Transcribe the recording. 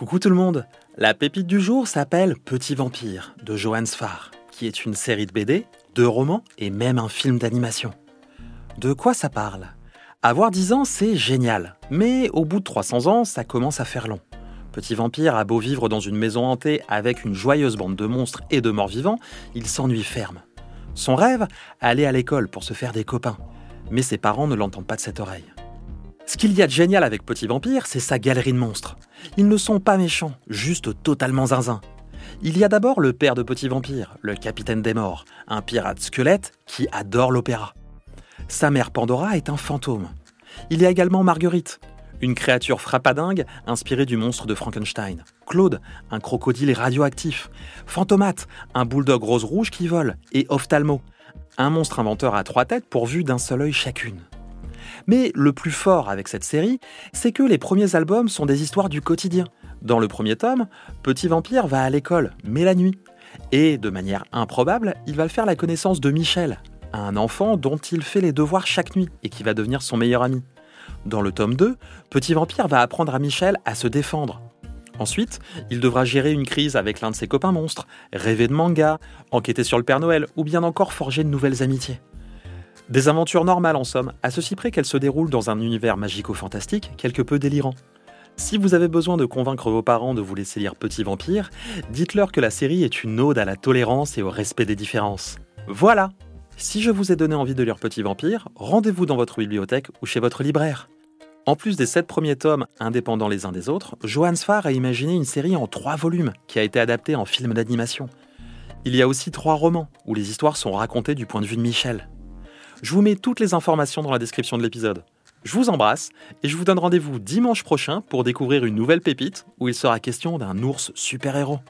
Coucou tout le monde La pépite du jour s'appelle Petit Vampire de Johannes Farr, qui est une série de BD, de romans et même un film d'animation. De quoi ça parle? Avoir 10 ans, c'est génial, mais au bout de 300 ans, ça commence à faire long. Petit Vampire a beau vivre dans une maison hantée avec une joyeuse bande de monstres et de morts vivants, il s'ennuie ferme. Son rêve? Aller à l'école pour se faire des copains. Mais ses parents ne l'entendent pas de cette oreille. Ce qu'il y a de génial avec Petit Vampire, c'est sa galerie de monstres. Ils ne sont pas méchants, juste totalement zinzin. Il y a d'abord le père de Petit Vampire, le capitaine des morts, un pirate squelette qui adore l'opéra. Sa mère Pandora est un fantôme. Il y a également Marguerite, une créature frappadingue inspirée du monstre de Frankenstein. Claude, un crocodile radioactif. Fantomate, un bulldog rose-rouge qui vole. Et Ophthalmo, un monstre inventeur à trois têtes pourvu d'un seul œil chacune. Mais le plus fort avec cette série, c'est que les premiers albums sont des histoires du quotidien. Dans le premier tome, Petit Vampire va à l'école, mais la nuit. Et, de manière improbable, il va faire la connaissance de Michel, un enfant dont il fait les devoirs chaque nuit et qui va devenir son meilleur ami. Dans le tome 2, Petit Vampire va apprendre à Michel à se défendre. Ensuite, il devra gérer une crise avec l'un de ses copains monstres, rêver de manga, enquêter sur le Père Noël ou bien encore forger de nouvelles amitiés. Des aventures normales en somme, à ceci près qu'elles se déroulent dans un univers magico-fantastique quelque peu délirant. Si vous avez besoin de convaincre vos parents de vous laisser lire Petit Vampire, dites-leur que la série est une ode à la tolérance et au respect des différences. Voilà Si je vous ai donné envie de lire Petit Vampire, rendez-vous dans votre bibliothèque ou chez votre libraire. En plus des sept premiers tomes, indépendants les uns des autres, Johannes Farr a imaginé une série en trois volumes qui a été adaptée en film d'animation. Il y a aussi trois romans où les histoires sont racontées du point de vue de Michel. Je vous mets toutes les informations dans la description de l'épisode. Je vous embrasse et je vous donne rendez-vous dimanche prochain pour découvrir une nouvelle pépite où il sera question d'un ours super-héros.